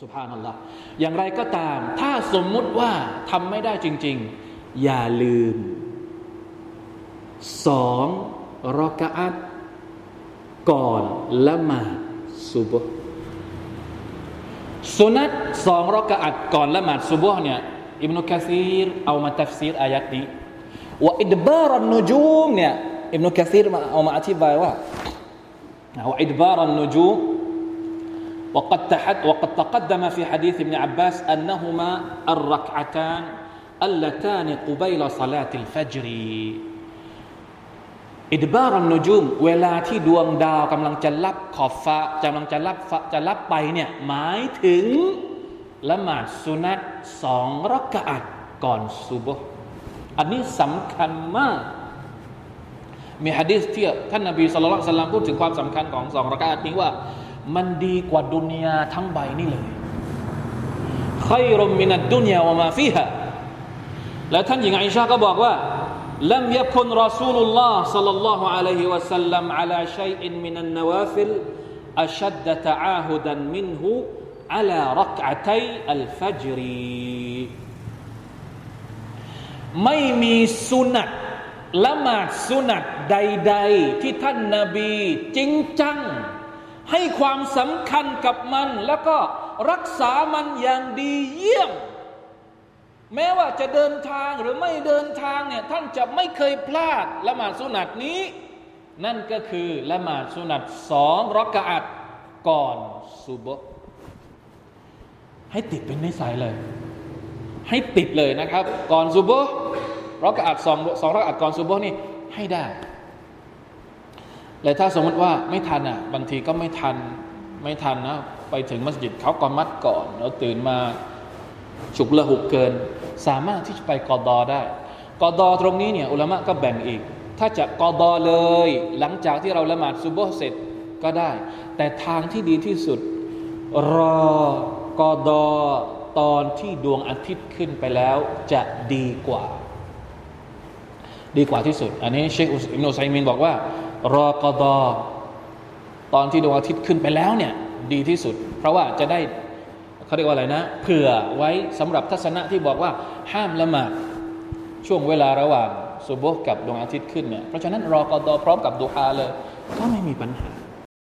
สุภานัลลอฮ์อย่างไรก็ตาม ถ้าสมมุติว่าทำไม่ได้จริง ๆ อย่าลืมสองรอกะอัดก่อนละหมาดซุบฮ์สุนัตสองรอกะอัดก่อนละหมาดซุบฮ์เนี่ยอิบนุกะซีรเอามาตัฟซีรอายัดนี้ว่าอิดบารันนูจูมเนี่ยอิบนุกะซีรมาเอามาอธิบายว่าว่าอิดบารันนูจูม وقد تحد وقد تقدم في حديث ابن عباس أنهما الركعتان اللتان قبيل صلاة الفجر อิดบารันนูจุมเวลาที่ดวงดาวกำลังจะลับขอบฟ้ากำลังจะลับจะลับไปเนี่ยหมายถึงละหมาดสุนัตสองรักอัดก่อนซุบฮ์อันนี้สำคัญมาก มีฮะดีษที่ท่านนบีสุลต่านพูดถึงความสำคัญของสองรักอัดนี้ว่า มันดีกว่าดุนยาทั้งใบนี่เลยขยรมินัดดุนยาวมาฟีฮะและท่านหญิงอิชาก็บอกว่า لم يكن رسول الله صلى الله عليه وسلم على شيء من النوافل أشد تعاهدا منه على ركعتي الفجر ไม่มีสุนัตละหมาดสุนัตใด ๆ ที่ท่านนาบีจริงจัง ให้ความสำคัญกับมัน แล้วก็รักษามันอย่างดีเยี่ยม แม้ว่าจะเดินทางหรือไม่เดินทางเนี่ยท่านจะไม่เคยพลาดละหมาดสุนัตนี้ นั่นก็คือละหมาดสุนัตสองรักอัดก่อนซุบให้ติดเป็นนิสัยเลย ให้ติดเลยนะครับ ก่อนซุบรักอัดสองสองรักอัดก่อนซุบนี่ให้ได้ แต่ถ้าสมมติว่าไม่ทันอะบางทีก็ไม่ทันไม่ทันนะไปถึงมัสยิดเขากอมัดก่อนแล้วตื่นมาฉุกละหุกเกิน สามารถที่จะไปกอดอได้กอดอตรงนี้เนี่ยอุลามะก็แบ่งอีก ถ้าจะกอดอเลย หลังจากที่เราละหมาดซุบฮ์เสร็จก็ได้ แต่ทางที่ดีที่สุด รอกอดอตอนที่ดวงอาทิตย์ขึ้นไปแล้วจะดีกว่า ดีกว่าที่สุด อันนี้เชคอิบนุอุษัยมีนบอกว่า รอกอดอ ตอนที่ดวงอาทิตย์ขึ้นไปแล้วเนี่ยดีที่สุด เพราะว่าจะได้เขาเรียกว่าอะไรนะ เผื่อไว้สำหรับทัศนะที่บอกว่าห้ามละหมาดช่วงเวลาระหว่างสุบฮ์กับดวงอาทิตย์ขึ้นเนี่ยเพราะฉะนั้นรอกอดอพร้อมกับดูอาเลย ก็ไม่มีปัญหา